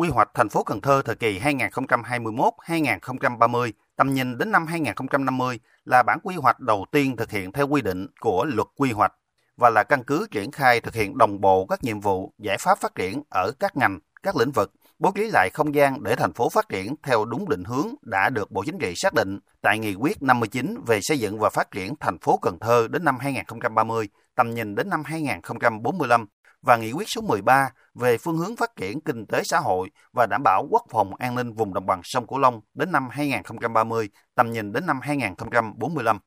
quy hoạch thành phố Cần Thơ thời kỳ 2021-2030, tầm nhìn đến năm 2050 là bản quy hoạch đầu tiên thực hiện theo quy định của luật quy hoạch và là căn cứ triển khai thực hiện đồng bộ các nhiệm vụ, giải pháp phát triển ở các ngành, các lĩnh vực, bố trí lại không gian để thành phố phát triển theo đúng định hướng đã được Bộ Chính trị xác định tại Nghị quyết 59 về xây dựng và phát triển thành phố Cần Thơ đến năm 2030, tầm nhìn đến năm 2045 và Nghị quyết số 13 về phương hướng phát triển kinh tế xã hội và đảm bảo quốc phòng an ninh vùng đồng bằng sông Cửu Long đến năm 2030, tầm nhìn đến năm 2045.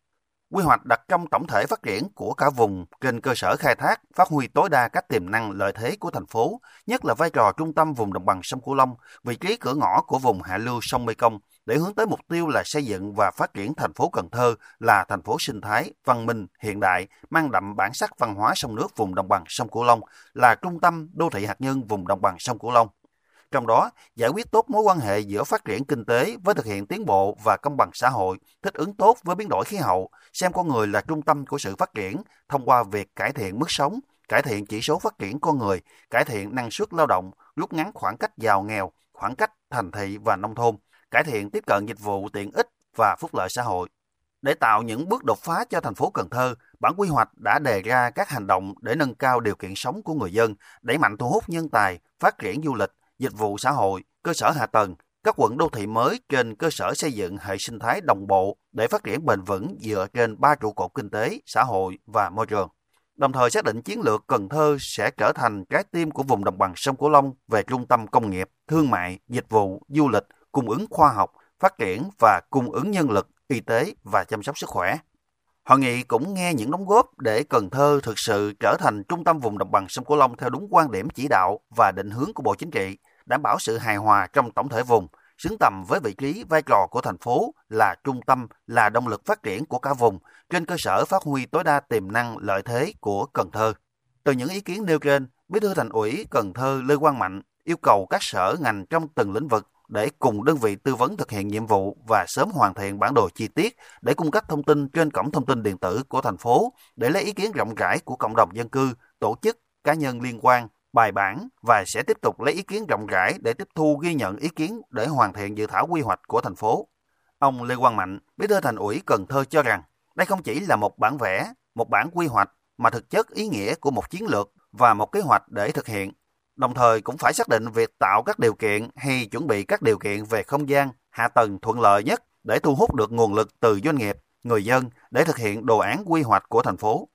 Quy hoạch đặt trong tổng thể phát triển của cả vùng trên cơ sở khai thác, phát huy tối đa các tiềm năng lợi thế của thành phố, nhất là vai trò trung tâm vùng đồng bằng sông Cửu Long, vị trí cửa ngõ của vùng hạ lưu sông Mekong để hướng tới mục tiêu là xây dựng và phát triển thành phố Cần Thơ là thành phố sinh thái, văn minh, hiện đại, mang đậm bản sắc văn hóa sông nước vùng đồng bằng sông Cửu Long, là trung tâm đô thị hạt nhân vùng đồng bằng sông Cửu Long. Trong đó, giải quyết tốt mối quan hệ giữa phát triển kinh tế với thực hiện tiến bộ và công bằng xã hội, thích ứng tốt với biến đổi khí hậu, xem con người là trung tâm của sự phát triển thông qua việc cải thiện mức sống, cải thiện chỉ số phát triển con người, cải thiện năng suất lao động, rút ngắn khoảng cách giàu nghèo, khoảng cách thành thị và nông thôn, cải thiện tiếp cận dịch vụ tiện ích và phúc lợi xã hội. Để tạo những bước đột phá cho thành phố Cần Thơ, bản quy hoạch đã đề ra các hành động để nâng cao điều kiện sống của người dân, đẩy mạnh thu hút nhân tài, phát triển du lịch, dịch vụ xã hội, cơ sở hạ tầng, các quận đô thị mới trên cơ sở xây dựng hệ sinh thái đồng bộ để phát triển bền vững dựa trên ba trụ cột kinh tế, xã hội và môi trường. Đồng thời xác định chiến lược Cần Thơ sẽ trở thành trái tim của vùng đồng bằng sông Cửu Long về trung tâm công nghiệp, thương mại, dịch vụ, du lịch, cung ứng khoa học, phát triển và cung ứng nhân lực, y tế và chăm sóc sức khỏe. Hội nghị cũng nghe những đóng góp để Cần Thơ thực sự trở thành trung tâm vùng đồng bằng sông Cửu Long theo đúng quan điểm chỉ đạo và định hướng của Bộ Chính trị, đảm bảo sự hài hòa trong tổng thể vùng, xứng tầm với vị trí vai trò của thành phố là trung tâm, là động lực phát triển của cả vùng, trên cơ sở phát huy tối đa tiềm năng lợi thế của Cần Thơ. Từ những ý kiến nêu trên, Bí thư Thành ủy Cần Thơ Lê Quang Mạnh yêu cầu các sở ngành trong từng lĩnh vực để cùng đơn vị tư vấn thực hiện nhiệm vụ và sớm hoàn thiện bản đồ chi tiết để cung cấp thông tin trên cổng thông tin điện tử của thành phố để lấy ý kiến rộng rãi của cộng đồng dân cư, tổ chức, cá nhân liên quan, bài bản và sẽ tiếp tục lấy ý kiến rộng rãi để tiếp thu ghi nhận ý kiến để hoàn thiện dự thảo quy hoạch của thành phố. Ông Lê Quang Mạnh, Bí thư Thành ủy Cần Thơ cho rằng đây không chỉ là một bản vẽ, một bản quy hoạch mà thực chất ý nghĩa của một chiến lược và một kế hoạch để thực hiện Đồng thời cũng phải xác định việc tạo các điều kiện hay chuẩn bị các điều kiện về không gian, hạ tầng thuận lợi nhất để thu hút được nguồn lực từ doanh nghiệp, người dân để thực hiện đồ án quy hoạch của thành phố.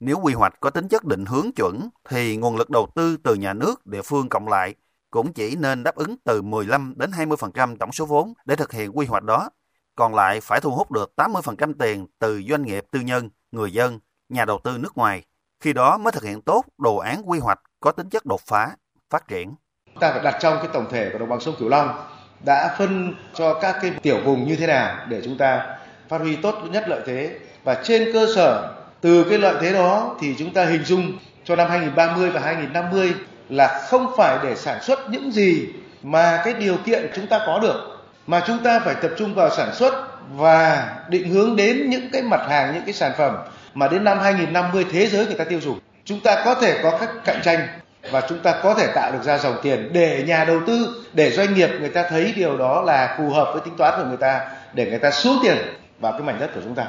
Nếu quy hoạch có tính chất định hướng chuẩn thì nguồn lực đầu tư từ nhà nước, địa phương cộng lại cũng chỉ nên đáp ứng từ 15 đến 20% tổng số vốn để thực hiện quy hoạch đó. Còn lại phải thu hút được 80% tiền từ doanh nghiệp tư nhân, người dân, nhà đầu tư nước ngoài. Khi đó mới thực hiện tốt đồ án quy hoạch có tính chất đột phá, phát triển. Ta phải đặt trong cái tổng thể của đồng bằng sông Cửu Long đã phân cho các cái tiểu vùng như thế nào để chúng ta phát huy tốt nhất lợi thế và trên cơ sở từ cái lợi thế đó thì chúng ta hình dung cho năm 2030 và 2050 là không phải để sản xuất những gì mà cái điều kiện chúng ta có được mà chúng ta phải tập trung vào sản xuất và định hướng đến những cái mặt hàng những cái sản phẩm mà đến năm 2050 thế giới người ta tiêu dùng chúng ta có thể có các cạnh tranh và chúng ta có thể tạo được ra dòng tiền để nhà đầu tư, để doanh nghiệp người ta thấy điều đó là phù hợp với tính toán của người ta, để người ta xuống tiền vào cái mảnh đất của chúng ta.